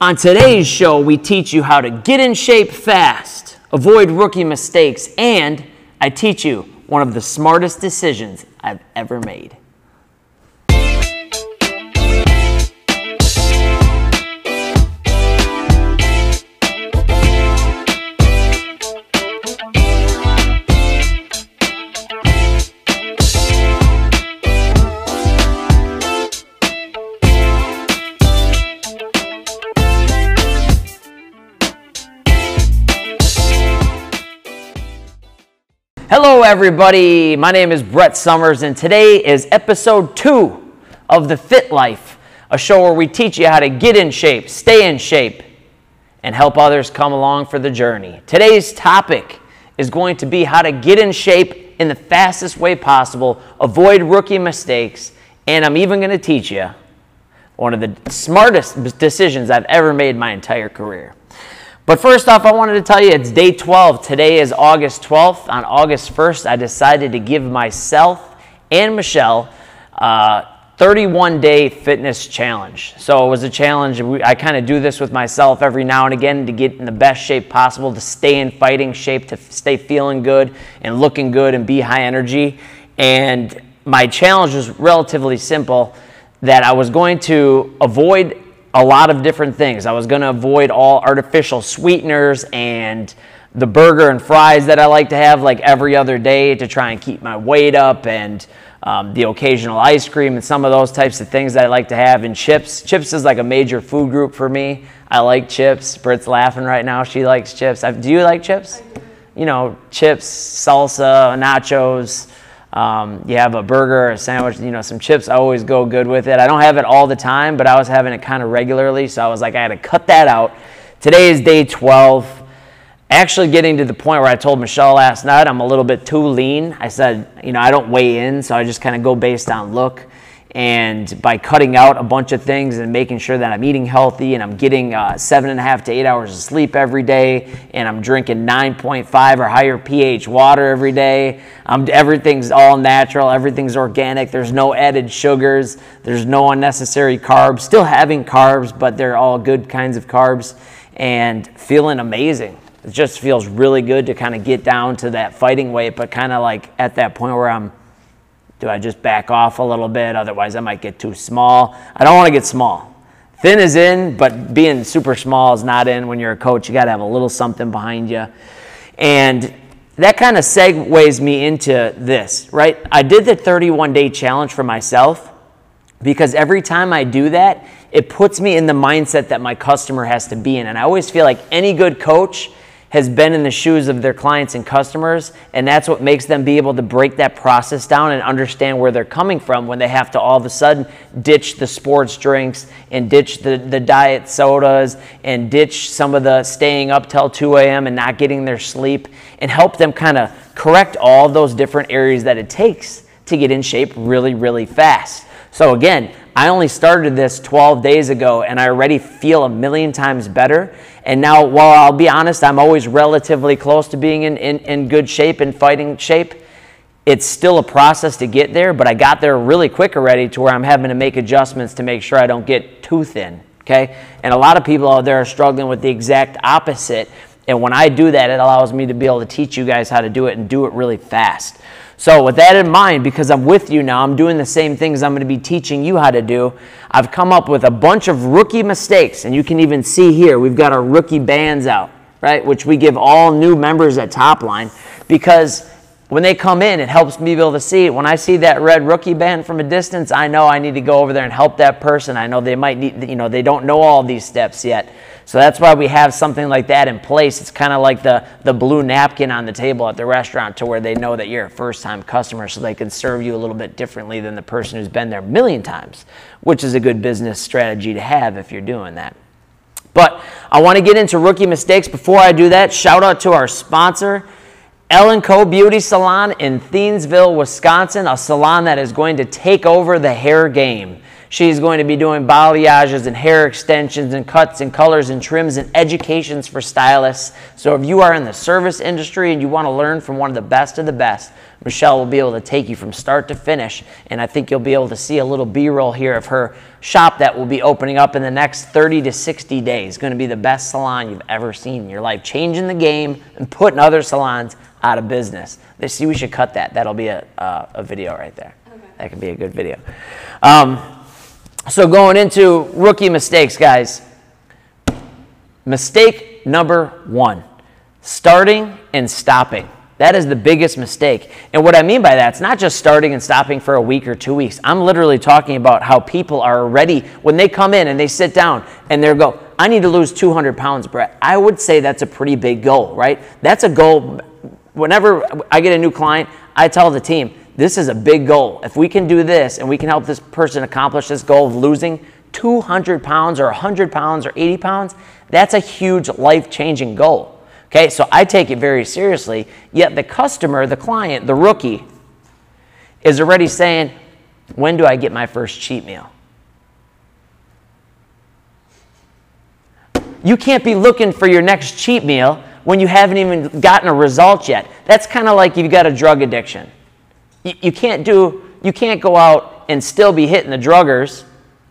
On today's show, we teach you how to get in shape fast, avoid rookie mistakes, and I teach you one of the smartest decisions I've ever made. Everybody. My name is Brett Summers, and today is episode two of The Fit Life, a show where we teach you how to get in shape, stay in shape, and help others come along for the journey. Today's topic is going to be how to get in shape in the fastest way possible, avoid rookie mistakes, and I'm even going to teach you one of the smartest decisions I've ever made my entire career. But first off, I wanted to tell you it's day 12. Today is August 12th. On August 1st, I decided to give myself and Michelle a 31 day fitness challenge. So it was a challenge. I kind of do this with myself every now and again to get in the best shape possible, to stay in fighting shape, to stay feeling good and looking good and be high energy. And my challenge was relatively simple that I was going to avoid a lot of different things. I was going to avoid all artificial sweeteners and the burger and fries that I like to have like every other day to try and keep my weight up and um, the occasional ice cream and some of those types of things that I like to have and chips. Chips is like a major food group for me. I like chips. Britt's laughing right now. She likes chips. I, Do you like chips? You know, chips, salsa, nachos, um, you have a burger, a sandwich, you know, some chips I always go good with it. I don't have it all the time, but I was having it kind of regularly, so I was like, I had to cut that out. Today is day 12. Actually, getting to the point where I told Michelle last night I'm a little bit too lean. I said, you know, I don't weigh in, so I just kind of go based on look. And by cutting out a bunch of things and making sure that I'm eating healthy and I'm getting uh, seven and a half to eight hours of sleep every day, and I'm drinking 9.5 or higher pH water every day, um, everything's all natural, everything's organic, there's no added sugars, there's no unnecessary carbs. Still having carbs, but they're all good kinds of carbs, and feeling amazing. It just feels really good to kind of get down to that fighting weight, but kind of like at that point where I'm do I just back off a little bit? Otherwise, I might get too small. I don't want to get small. Thin is in, but being super small is not in when you're a coach. You got to have a little something behind you. And that kind of segues me into this, right? I did the 31 day challenge for myself because every time I do that, it puts me in the mindset that my customer has to be in. And I always feel like any good coach has been in the shoes of their clients and customers, and that's what makes them be able to break that process down and understand where they're coming from when they have to all of a sudden ditch the sports drinks and ditch the, the diet sodas and ditch some of the staying up till 2 a.m. and not getting their sleep and help them kind of correct all those different areas that it takes to get in shape really, really fast. So, again, I only started this 12 days ago and I already feel a million times better. And now, while I'll be honest, I'm always relatively close to being in, in, in good shape and fighting shape. It's still a process to get there, but I got there really quick already to where I'm having to make adjustments to make sure I don't get too thin. Okay? And a lot of people out there are struggling with the exact opposite. And when I do that, it allows me to be able to teach you guys how to do it and do it really fast. So, with that in mind, because I'm with you now, I'm doing the same things I'm going to be teaching you how to do. I've come up with a bunch of rookie mistakes, and you can even see here we've got our rookie bands out, right? Which we give all new members at top line because when they come in, it helps me be able to see it. When I see that red rookie band from a distance, I know I need to go over there and help that person. I know they might need, you know, they don't know all these steps yet. So that's why we have something like that in place. It's kind of like the, the blue napkin on the table at the restaurant to where they know that you're a first time customer so they can serve you a little bit differently than the person who's been there a million times, which is a good business strategy to have if you're doing that. But I want to get into rookie mistakes. Before I do that, shout out to our sponsor, Ellen Co Beauty Salon in Thiensville, Wisconsin, a salon that is going to take over the hair game. She's going to be doing balayages and hair extensions and cuts and colors and trims and educations for stylists. So if you are in the service industry and you want to learn from one of the best of the best, Michelle will be able to take you from start to finish. And I think you'll be able to see a little B roll here of her shop that will be opening up in the next 30 to 60 days. Going to be the best salon you've ever seen in your life, changing the game and putting other salons out of business. They see we should cut that. That'll be a, uh, a video right there. Okay. That could be a good video. Um, so, going into rookie mistakes, guys. Mistake number one starting and stopping. That is the biggest mistake. And what I mean by that, it's not just starting and stopping for a week or two weeks. I'm literally talking about how people are ready when they come in and they sit down and they go, I need to lose 200 pounds, Brett. I would say that's a pretty big goal, right? That's a goal. Whenever I get a new client, I tell the team, this is a big goal. If we can do this and we can help this person accomplish this goal of losing 200 pounds or 100 pounds or 80 pounds, that's a huge life changing goal. Okay, so I take it very seriously. Yet the customer, the client, the rookie, is already saying, When do I get my first cheat meal? You can't be looking for your next cheat meal when you haven't even gotten a result yet. That's kind of like you've got a drug addiction you, can't do, you can't go out and still be hitting the druggers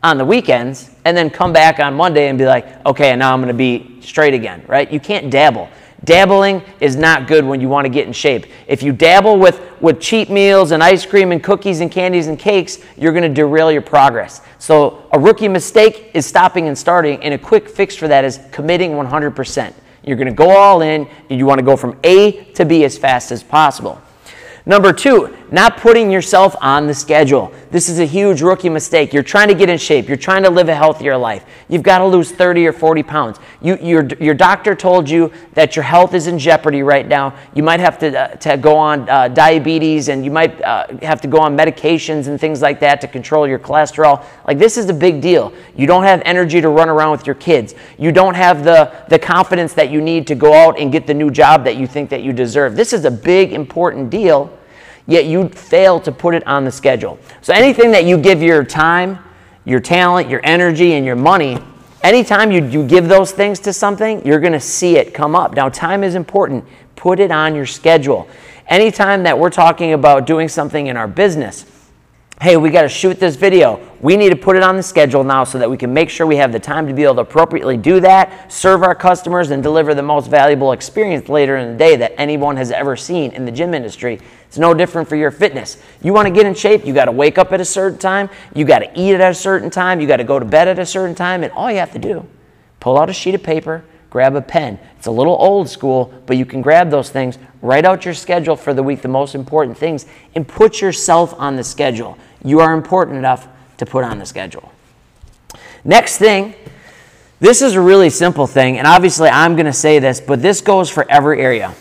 on the weekends and then come back on Monday and be like, okay, and now I'm going to be straight again, right? You can't dabble. Dabbling is not good when you want to get in shape. If you dabble with, with cheap meals and ice cream and cookies and candies and cakes, you're going to derail your progress. So, a rookie mistake is stopping and starting, and a quick fix for that is committing 100%. You're going to go all in, and you want to go from A to B as fast as possible. Number two, not putting yourself on the schedule. This is a huge rookie mistake. You're trying to get in shape. You're trying to live a healthier life. You've got to lose 30 or 40 pounds. You, your, your doctor told you that your health is in jeopardy right now. You might have to, uh, to go on uh, diabetes and you might uh, have to go on medications and things like that to control your cholesterol. Like, this is a big deal. You don't have energy to run around with your kids. You don't have the, the confidence that you need to go out and get the new job that you think that you deserve. This is a big, important deal yet you fail to put it on the schedule. So anything that you give your time, your talent, your energy, and your money, anytime you, you give those things to something, you're going to see it come up. Now, time is important. Put it on your schedule. Anytime that we're talking about doing something in our business, hey, we got to shoot this video. We need to put it on the schedule now so that we can make sure we have the time to be able to appropriately do that, serve our customers, and deliver the most valuable experience later in the day that anyone has ever seen in the gym industry. It's no different for your fitness. You want to get in shape, you got to wake up at a certain time, you got to eat at a certain time, you got to go to bed at a certain time, and all you have to do, pull out a sheet of paper, grab a pen. It's a little old school, but you can grab those things, write out your schedule for the week, the most important things, and put yourself on the schedule you are important enough to put on the schedule. Next thing, this is a really simple thing, and obviously I'm going to say this, but this goes for every area.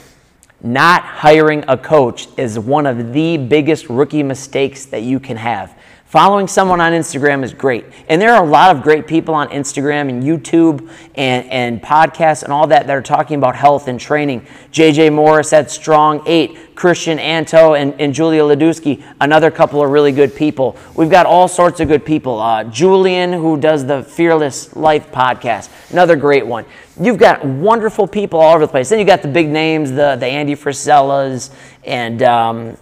Not hiring a coach is one of the biggest rookie mistakes that you can have. Following someone on Instagram is great. And there are a lot of great people on Instagram and YouTube and, and podcasts and all that that are talking about health and training. JJ Morris at Strong 8, Christian Anto and, and Julia Ladusky, another couple of really good people. We've got all sorts of good people. Uh, Julian, who does the Fearless Life podcast, another great one. You've got wonderful people all over the place. Then you've got the big names, the, the Andy Frisellas and um,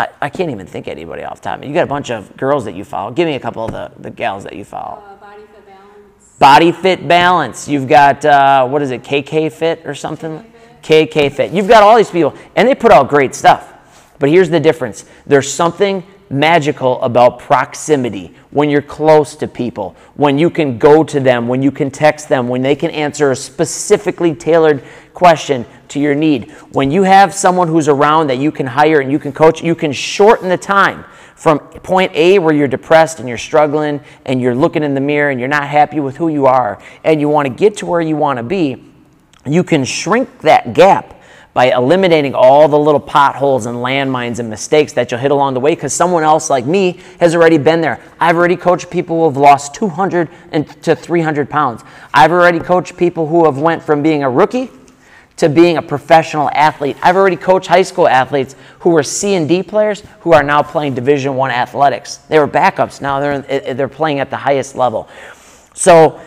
I, I can't even think anybody off the top. You got a bunch of girls that you follow. Give me a couple of the, the gals that you follow. Uh, body Fit Balance. Body Fit Balance. You've got, uh, what is it, KK Fit or something? KK Fit. KK Fit. You've got all these people, and they put out great stuff. But here's the difference there's something magical about proximity when you're close to people, when you can go to them, when you can text them, when they can answer a specifically tailored question to your need. When you have someone who's around that you can hire and you can coach, you can shorten the time from point A where you're depressed and you're struggling and you're looking in the mirror and you're not happy with who you are and you want to get to where you want to be. You can shrink that gap by eliminating all the little potholes and landmines and mistakes that you'll hit along the way because someone else like me has already been there. I've already coached people who have lost 200 to 300 pounds. I've already coached people who have went from being a rookie to being a professional athlete. I've already coached high school athletes who were C and D players who are now playing Division One athletics. They were backups. Now they're eh, eh, they're playing at the highest level. So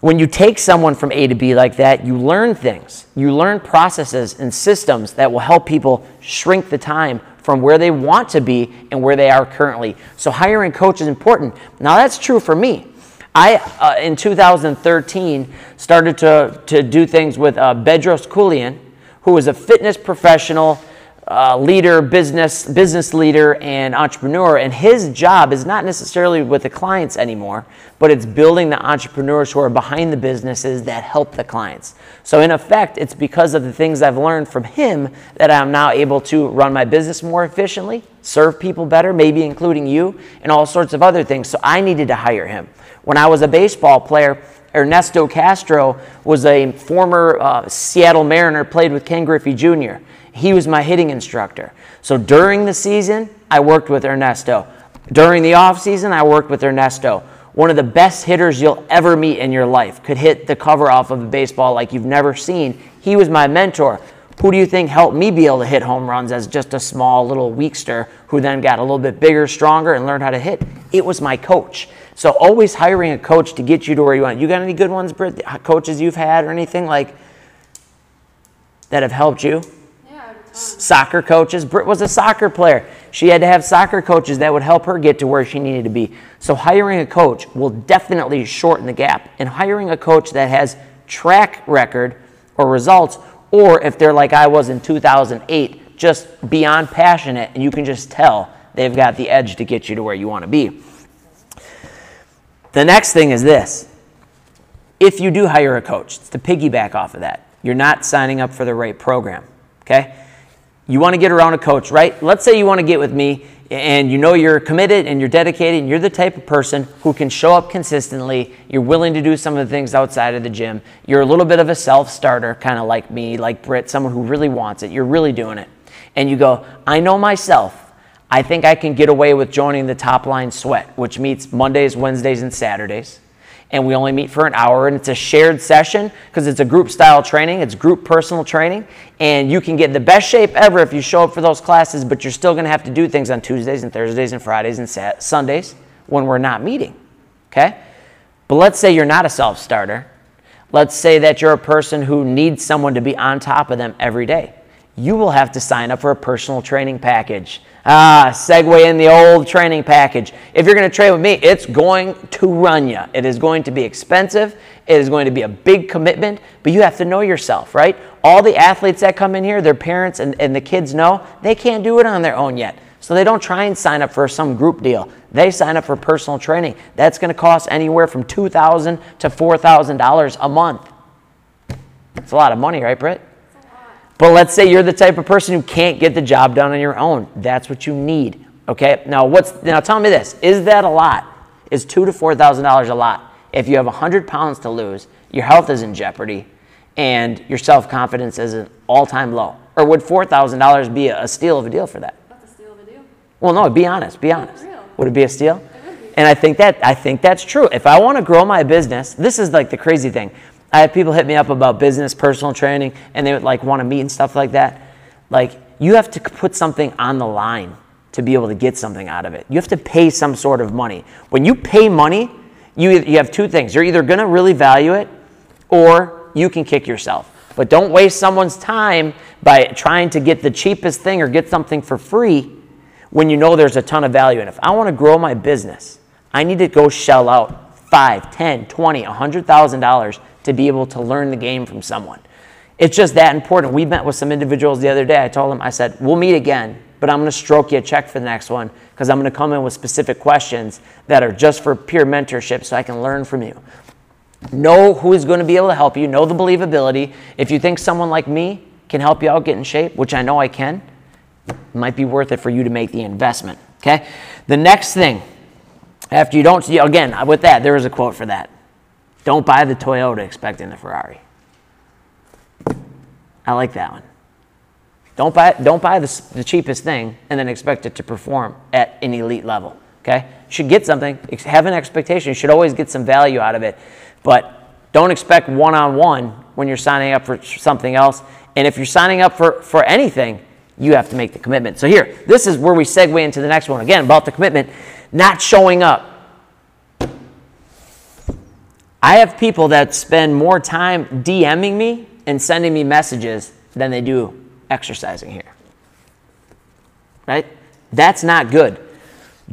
when you take someone from A to B like that, you learn things. You learn processes and systems that will help people shrink the time from where they want to be and where they are currently. So hiring a coach is important. Now that's true for me. I, uh, in 2013, started to, to do things with uh, Bedros Keuilian, who was a fitness professional, uh, leader, business, business leader, and entrepreneur. And his job is not necessarily with the clients anymore, but it's building the entrepreneurs who are behind the businesses that help the clients. So, in effect, it's because of the things I've learned from him that I'm now able to run my business more efficiently, serve people better, maybe including you, and all sorts of other things. So, I needed to hire him. When I was a baseball player, Ernesto Castro was a former uh, Seattle Mariner, played with Ken Griffey Jr. He was my hitting instructor. So during the season, I worked with Ernesto. During the off season, I worked with Ernesto. One of the best hitters you'll ever meet in your life could hit the cover off of a baseball like you've never seen. He was my mentor. Who do you think helped me be able to hit home runs as just a small little weakster who then got a little bit bigger, stronger, and learned how to hit? It was my coach. So always hiring a coach to get you to where you want. You got any good ones, Britt? Coaches you've had or anything like that have helped you? Soccer coaches. Britt was a soccer player. She had to have soccer coaches that would help her get to where she needed to be. So hiring a coach will definitely shorten the gap. And hiring a coach that has track record or results, or if they're like I was in 2008, just beyond passionate, and you can just tell they've got the edge to get you to where you want to be. The next thing is this if you do hire a coach, it's to piggyback off of that. You're not signing up for the right program, okay? You want to get around a coach, right? Let's say you want to get with me and you know you're committed and you're dedicated and you're the type of person who can show up consistently. You're willing to do some of the things outside of the gym. You're a little bit of a self starter, kind of like me, like Britt, someone who really wants it. You're really doing it. And you go, I know myself. I think I can get away with joining the top line sweat, which meets Mondays, Wednesdays, and Saturdays. And we only meet for an hour, and it's a shared session because it's a group style training, it's group personal training. And you can get the best shape ever if you show up for those classes, but you're still gonna have to do things on Tuesdays and Thursdays and Fridays and Sat- Sundays when we're not meeting. Okay? But let's say you're not a self starter. Let's say that you're a person who needs someone to be on top of them every day. You will have to sign up for a personal training package. Ah, segue in the old training package. If you're going to train with me, it's going to run you. It is going to be expensive. It is going to be a big commitment, but you have to know yourself, right? All the athletes that come in here, their parents and, and the kids know they can't do it on their own yet. So they don't try and sign up for some group deal. They sign up for personal training. That's going to cost anywhere from 2,000 to $4,000 a month. It's a lot of money, right, Britt? But let's say you're the type of person who can't get the job done on your own. That's what you need. Okay. Now, what's now? Tell me this: Is that a lot? Is two to four thousand dollars a lot? If you have hundred pounds to lose, your health is in jeopardy, and your self confidence is an all time low. Or would four thousand dollars be a steal of a deal for that? That's a steal of a deal. Well, no. Be honest. Be honest. Would it be a steal? And I think that I think that's true. If I want to grow my business, this is like the crazy thing. I have people hit me up about business, personal training, and they would like want to meet and stuff like that. Like you have to put something on the line to be able to get something out of it. You have to pay some sort of money. When you pay money, you you have two things. You're either going to really value it, or you can kick yourself. But don't waste someone's time by trying to get the cheapest thing or get something for free when you know there's a ton of value. And if I want to grow my business, I need to go shell out five, ten, twenty, a hundred thousand dollars to be able to learn the game from someone. It's just that important. We met with some individuals the other day. I told them, I said, we'll meet again, but I'm going to stroke you a check for the next one because I'm going to come in with specific questions that are just for peer mentorship so I can learn from you. Know who is going to be able to help you, know the believability. If you think someone like me can help you out get in shape, which I know I can, might be worth it for you to make the investment. Okay? The next thing, after you don't, see again, with that, there is a quote for that. Don't buy the Toyota expecting the Ferrari. I like that one. Don't buy, don't buy the, the cheapest thing and then expect it to perform at an elite level. Okay? You should get something, have an expectation. You should always get some value out of it. But Don't expect one on one when you're signing up for something else. And if you're signing up for, for anything, you have to make the commitment. So, here, this is where we segue into the next one. Again, about the commitment, not showing up. I have people that spend more time DMing me and sending me messages than they do exercising here. Right? That's not good.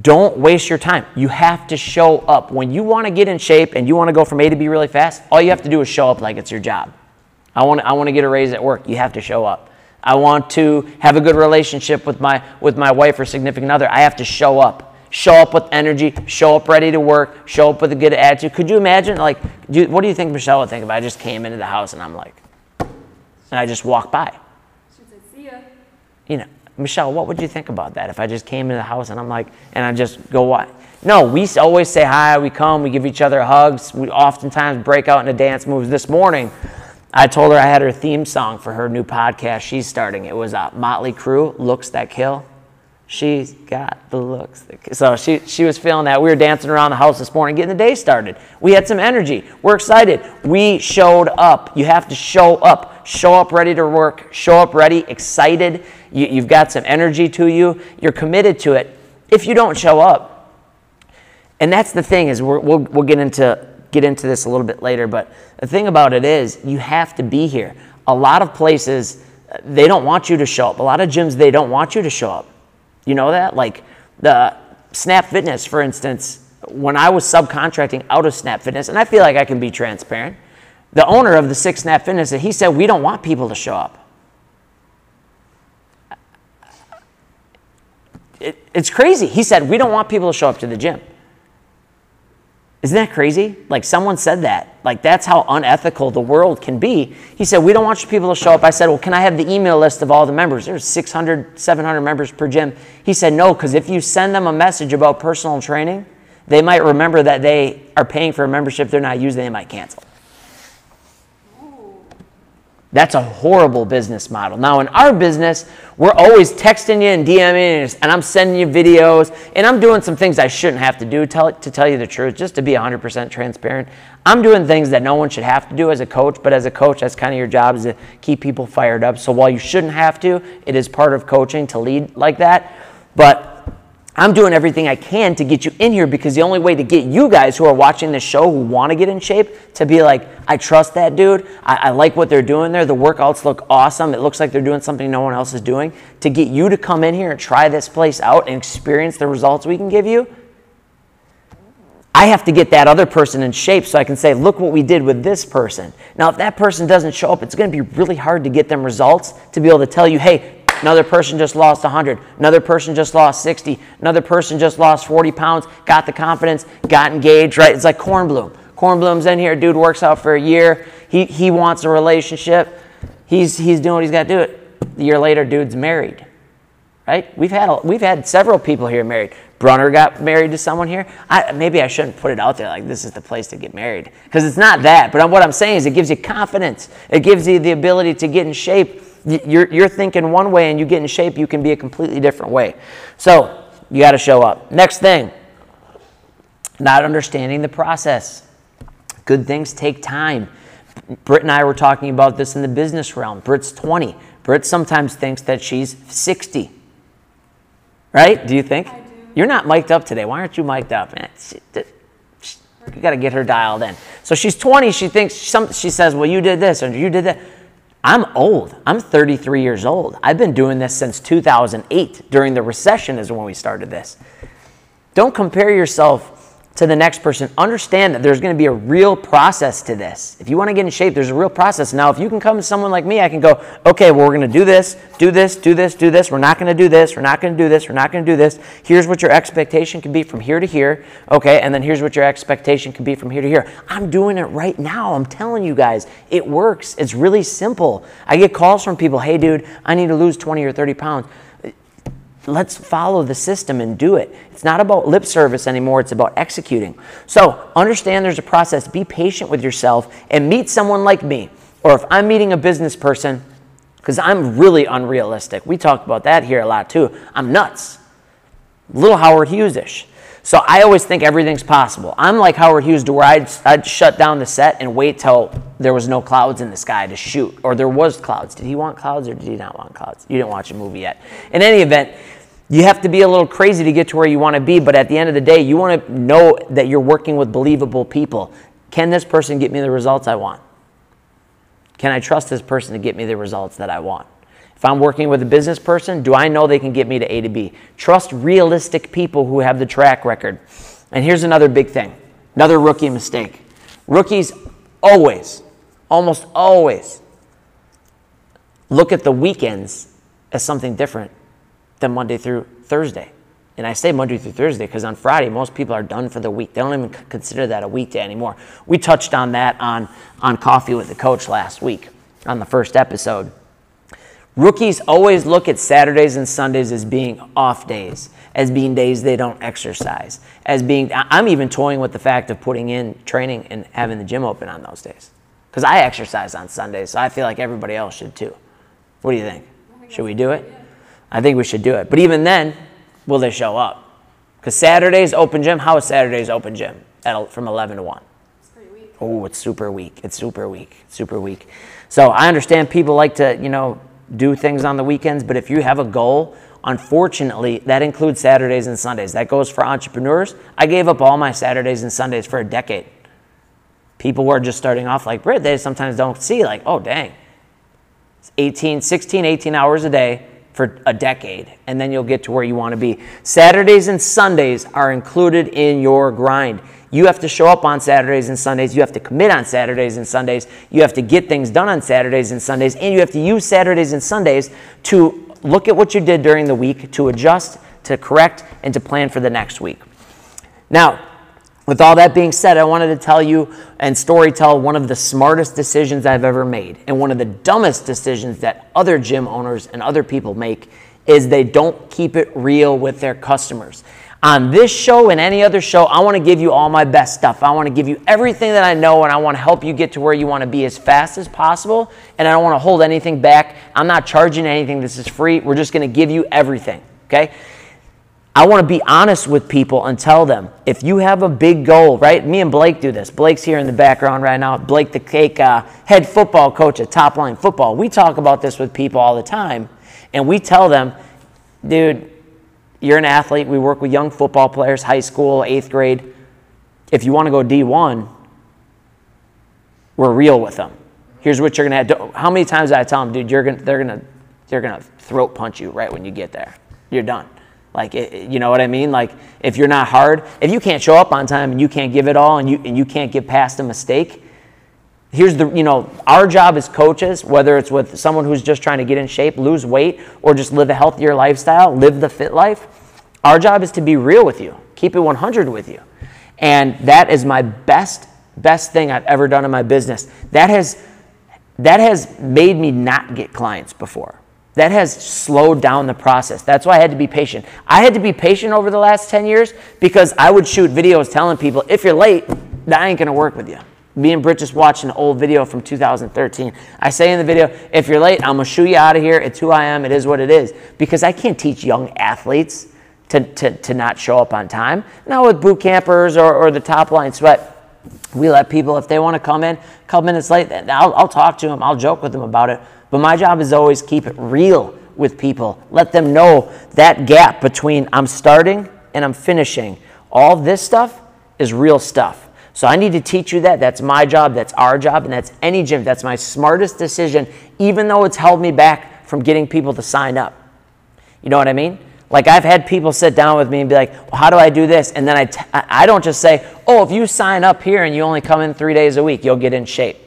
Don't waste your time. You have to show up. When you want to get in shape and you want to go from A to B really fast, all you have to do is show up like it's your job. I want, I want to get a raise at work. You have to show up. I want to have a good relationship with my, with my wife or significant other. I have to show up. Show up with energy, show up ready to work, show up with a good attitude. Could you imagine, like, do, what do you think Michelle would think if I just came into the house and I'm like, and I just walk by? She'd say, see ya. You know, Michelle, what would you think about that if I just came into the house and I'm like, and I just go what? No, we always say hi, we come, we give each other hugs. We oftentimes break out into dance moves. This morning, I told her I had her theme song for her new podcast she's starting. It was uh, Motley Crue, Looks That Kill. She's got the looks. So she, she was feeling that. We were dancing around the house this morning, getting the day started. We had some energy. We're excited. We showed up. You have to show up. Show up ready to work. Show up ready, excited. You, you've got some energy to you. You're committed to it. If you don't show up, and that's the thing is we will we'll get into get into this a little bit later, but the thing about it is you have to be here. A lot of places uh, they don't want you to show up. A lot of gyms they don't want you to show up. You know that? Like the Snap Fitness, for instance, when I was subcontracting out of Snap Fitness, and I feel like I can be transparent, the owner of the Six Snap Fitness, he said, We don't want people to show up. It, it's crazy. He said, We don't want people to show up to the gym. Isn't that crazy? Like someone said that. Like that's how unethical the world can be. He said, We don't want people to show up. I said, Well, can I have the email list of all the members? There's 600, 700 members per gym. He said, No, because if you send them a message about personal training, they might remember that they are paying for a membership they're not using, they might cancel. That's a horrible business model. Now, in our business, we're always texting you and DMing, and I'm sending you videos, and I'm doing some things I shouldn't have to do tell, to tell you the truth, just to be 100% transparent. I'm doing things that no one should have to do as a coach, but as a coach, that's kind of your job is to keep people fired up. So while you shouldn't have to, it is part of coaching to lead like that. But I'm doing everything I can to get you in here because the only way to get you guys who are watching this show who want to get in shape to be like, I trust that dude. I, I, like what they're doing there. The workouts look awesome. It looks like they're doing something no one else is doing. To get you to come in here and try this place out and experience the results we can give you, I have to get that other person in shape so I can say, look what we did with this person. Now, if that person doesn't show up, it's going to be really hard to get them results to be able to tell you, hey, Another person just lost 100. Another person just lost 60. Another person just lost 40 pounds, got the confidence, got engaged, right? It's like Kornblum. Kornblum's in here, dude works out for a year. He, he wants a relationship. He's, he's doing what he's got to do. It. A year later, dude's married, right? We've had, we've had several people here married. Brunner got married to someone here. I, maybe I shouldn't put it out there like this is the place to get married because it's not that. But what I'm saying is it gives you confidence. It gives you the ability to get in shape you're, you're thinking one way and you get in shape, you can be a completely different way. So you got to show up. Next thing, not understanding the process. Good things take time. Britt and I were talking about this in the business realm. Britt's 20. Britt sometimes thinks that she's 60. Right? Do you think? Do. You're not mic'd up today. Why aren't you mic'd up? Eh, you got to get her dialed in. So she's 20. She thinks, some, she says, well, you did this and you did that. I'm old. I'm 33 years old. I've been doing this since 2008. During the recession is when we started this. Don't compare yourself to the next person, understand that there's going to be a real process to this. If you want to get in shape, there's a real process. Now, if you can come to someone like me, I can go, okay, well, we're going to do this, do this, do this, do this. We're not going to do this. We're not going to do this. We're not going to do this. Here's what your expectation can be from here to here. Okay, and then here's what your expectation can be from here to here. I'm doing it right now. I'm telling you guys, it works. It's really simple. I get calls from people, hey, dude, I need to lose 20 or 30 pounds let's follow the system and do it. It's not about lip service anymore, it's about executing. So understand there's a process. Be patient with yourself and meet someone like me. Or if I'm meeting a business person, because I'm really unrealistic. We talk about that here a lot too. I'm nuts. Little Howard Hughes ish. So I always think everything's possible. I'm like Howard Hughes to where I'd, I'd shut down the set and wait till there was no clouds in the sky to shoot, or there was clouds. Did he want clouds or did he not want clouds? You didn't watch a movie yet. In any event, you have to be a little crazy to get to where you want to be, but at the end of the day, you want to know that you're working with believable people. Can this person get me the results I want? Can I trust this person to get me the results that I want? If I'm working with a business person, do I know they can get me to A to B? Trust realistic people who have the track record. And here's another big thing another rookie mistake. Rookies always, almost always, look at the weekends as something different than Monday through Thursday. And I say Monday through Thursday because on Friday, most people are done for the week. They don't even consider that a weekday anymore. We touched on that on, on Coffee with the Coach last week on the first episode. Rookies always look at Saturdays and Sundays as being off days, as being days they don't exercise, as being, I'm even toying with the fact of putting in training and having the gym open on those days. Because I exercise on Sundays, so I feel like everybody else should too. What do you think? Should we do it? I think we should do it. But even then, will they show up? Because Saturday's open gym, how is Saturday's open gym at, from 11 to 1? Oh, it's super weak. It's super weak. Super weak. So I understand people like to, you know, do things on the weekends, but if you have a goal, unfortunately, that includes Saturdays and Sundays. That goes for entrepreneurs. I gave up all my Saturdays and Sundays for a decade. People who are just starting off like Britt, they sometimes don't see, like, oh, dang, it's 18, 16, 18 hours a day for a decade, and then you'll get to where you want to be. Saturdays and Sundays are included in your grind. You have to show up on Saturdays and Sundays. You have to commit on Saturdays and Sundays. You have to get things done on Saturdays and Sundays. And you have to use Saturdays and Sundays to look at what you did during the week, to adjust, to correct, and to plan for the next week. Now, with all that being said, I wanted to tell you and story tell one of the smartest decisions I've ever made. And one of the dumbest decisions that other gym owners and other people make is they don't keep it real with their customers. On this show and any other show, I want to give you all my best stuff. I want to give you everything that I know and I want to help you get to where you want to be as fast as possible. And I don't want to hold anything back. I'm not charging anything. This is free. We're just going to give you everything. Okay? I want to be honest with people and tell them if you have a big goal, right? Me and Blake do this. Blake's here in the background right now. Blake, the cake uh, head football coach at Top Line Football. We talk about this with people all the time, and we tell them, dude, you're an athlete. We work with young football players, high school, eighth grade. If you want to go D1, we're real with them. Here's what you're gonna have. How many times did I tell them, dude? You're gonna, they're gonna, they're gonna throat punch you right when you get there. You're done. Like, it, you know what I mean? Like, if you're not hard, if you can't show up on time and you can't give it all and you and you can't get past a mistake, here's the you know our job as coaches whether it's with someone who's just trying to get in shape lose weight or just live a healthier lifestyle live the fit life our job is to be real with you keep it 100 with you. And that is my best best thing i've ever done in my business. That has that has made me not get clients before that has slowed down the process that's why i had to be patient i had to be patient over the last 10 years because i would shoot videos telling people if you're late that ain't to work with you me and Britt just watched an old video from 2013. I say in the video, if you're late, I'm going to shoo you out of here. It's who I am. It is what it is. Because I can't teach young athletes to, to, to not show up on time. Now with boot campers or, or the top line sweat, we let people, if they want to come in a couple minutes late, I'll, I'll talk to them. I'll joke with them about it. But my job is always keep it real with people. Let them know that gap between I'm starting and I'm finishing. All this stuff is real stuff. So I need to teach you that. That's my job. That's our job. And that's any gym. That's my smartest decision, even though it's held me back from getting people to sign up. You know what I mean? Like I've had people sit down with me and be like, well, how do I do this? And then I t- I don't just say, oh, if you sign up here and you only come in three days a week, you'll get in shape.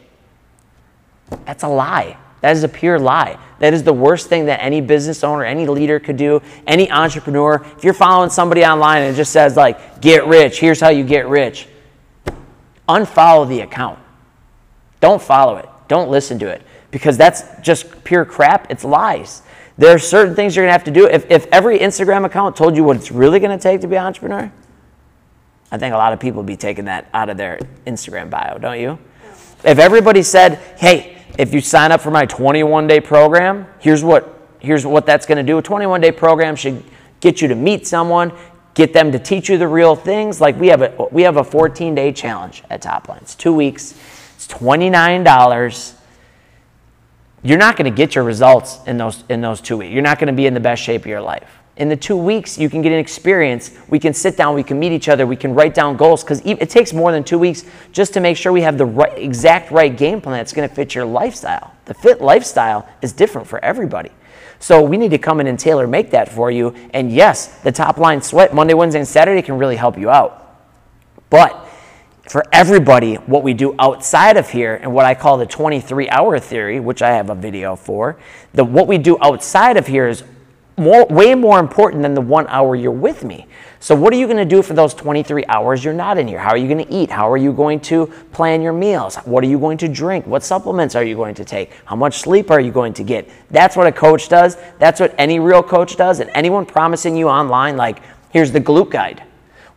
That's a lie. That is a pure lie. That is the worst thing that any business owner, any leader could do, any entrepreneur. If you're following somebody online and it just says like, get rich, here's how you get rich unfollow the account. Don't follow it. Don't listen to it because that's just pure crap. It's lies. There are certain things you're going to have to do. If, if every Instagram account told you what it's really going to take to be an entrepreneur, I think a lot of people would be taking that out of their Instagram bio, don't you? If everybody said, hey, if you sign up for my 21 day program, here's what, here's what that's going to do. A 21 day program should get you to meet someone, get them to teach you the real things. Like we have a we have a 14 day challenge at Top Line. It's two weeks. It's twenty nine dollars. You're not going to get your results in those in those two weeks. You're not going to be in the best shape of your life. In the two weeks, you can get an experience. We can sit down, we can meet each other, we can write down goals because it takes more than two weeks just to make sure we have the right, exact right game plan that's going to fit your lifestyle. The fit lifestyle is different for everybody. So we need to come in and tailor make that for you. And yes, the top line sweat Monday, Wednesday, and Saturday can really help you out. But for everybody, what we do outside of here and what I call the 23 hour theory, which I have a video for, the what we do outside of here is more, way more important than the one hour you're with me. So, what are you going to do for those 23 hours you're not in here? How are you going to eat? How are you going to plan your meals? What are you going to drink? What supplements are you going to take? How much sleep are you going to get? That's what a coach does. That's what any real coach does. And anyone promising you online, like, here's the glute guide.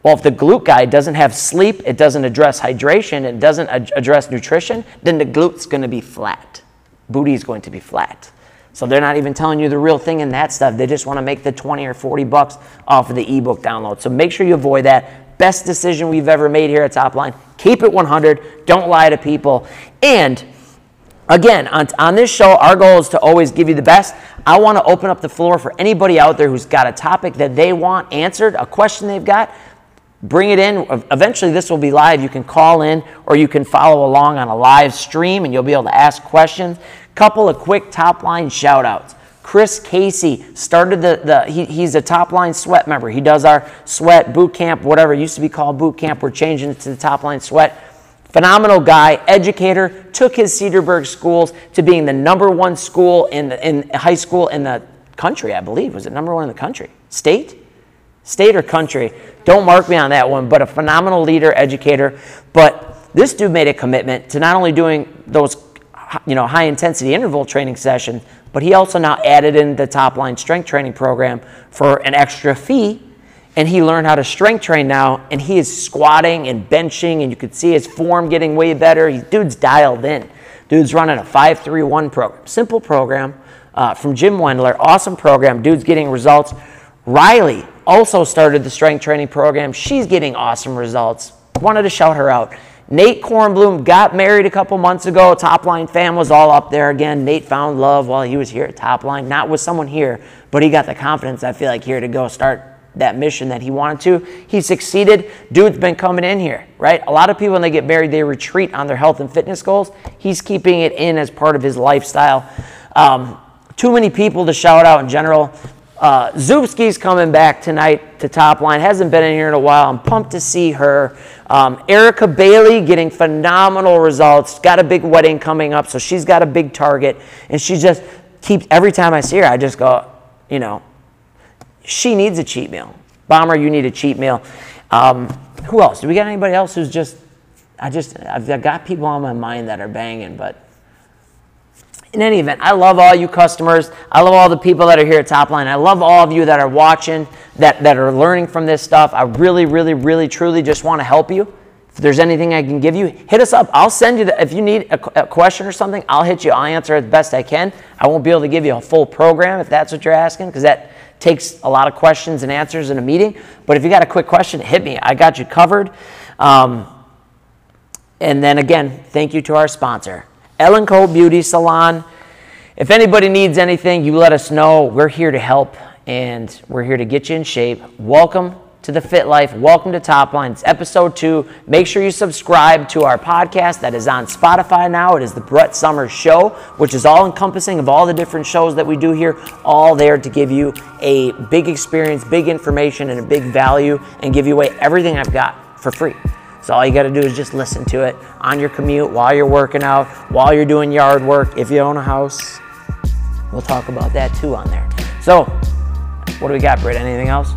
Well, if the glute guide doesn't have sleep, it doesn't address hydration, it doesn't ad- address nutrition, then the glute's going to be flat. Booty is going to be flat. So they're not even telling you the real thing in that stuff. They just want to make the 20 or 40 bucks off of the ebook download. So make sure you avoid that. Best decision we've ever made here at Topline. Keep it 100. Don't lie to people. And again, on, on this show, our goal is to always give you the best. I want to open up the floor for anybody out there who's got a topic that they want answered, a question they've got. Bring it in. Eventually, this will be live. You can call in or you can follow along on a live stream and you'll be able to ask questions. Couple of quick top line shout outs. Chris Casey started the, the he, he's a top line sweat member. He does our sweat boot camp, whatever it used to be called boot camp. We're changing it to the top line sweat. Phenomenal guy, educator, took his Cedarburg schools to being the number one school in, the, in high school in the country, I believe. Was it number one in the country? State? State or country? Don't mark me on that one, but a phenomenal leader, educator. But this dude made a commitment to not only doing those you know, high intensity interval training session, but he also now added in the top line strength training program for an extra fee. And he learned how to strength train now, and he is squatting and benching, and you could see his form getting way better. He, dude's dialed in. Dude's running a 531 program. Simple program uh, from Jim Wendler. Awesome program. Dude's getting results. Riley also started the strength training program. She's getting awesome results. Wanted to shout her out. Nate Kornblum got married a couple months ago. Top Line fam was all up there again. Nate found love while he was here at Top Line, not with someone here, but he got the confidence, I feel like, here to go start that mission that he wanted to. He succeeded. Dude's been coming in here, right? A lot of people, when they get married, they retreat on their health and fitness goals. He's keeping it in as part of his lifestyle. Um, too many people to shout out in general. Uh, Zubski's coming back tonight to Top Line. Hasn't been in here in a while. I'm pumped to see her. Um, Erica Bailey getting phenomenal results. Got a big wedding coming up, so she's got a big target. And she just keeps, every time I see her, I just go, you know, she needs a cheat meal. Bomber, you need a cheat meal. Um, who else? Do we got anybody else who's just, I just, I've got people on my mind that are banging, but in any event, I love all you customers. I love all the people that are here at Topline. I love all of you that are watching, that, that are learning from this stuff. I really, really, really, truly just want to help you. If there's anything I can give you, hit us up. I'll send you, the, if you need a, a question or something, I'll hit you. I'll answer it the best I can. I won't be able to give you a full program if that's what you're asking, because that takes a lot of questions and answers in a meeting. But if you got a quick question, hit me. I got you covered. Um, and then again, thank you to our sponsor. Ellen Cole Beauty Salon. If anybody needs anything, you let us know. We're here to help and we're here to get you in shape. Welcome to the Fit Life. Welcome to Top Line. It's episode two. Make sure you subscribe to our podcast that is on Spotify now. It is the Brett Summers Show, which is all encompassing of all the different shows that we do here, all there to give you a big experience, big information, and a big value, and give you away everything I've got for free. So all you got to do is just listen to it on your commute, while you're working out, while you're doing yard work. If you own a house, we'll talk about that too on there. So, what do we got, Britt? Anything else?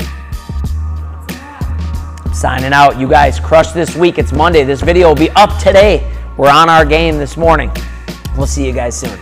Signing out. You guys crush this week. It's Monday. This video will be up today. We're on our game this morning. We'll see you guys soon.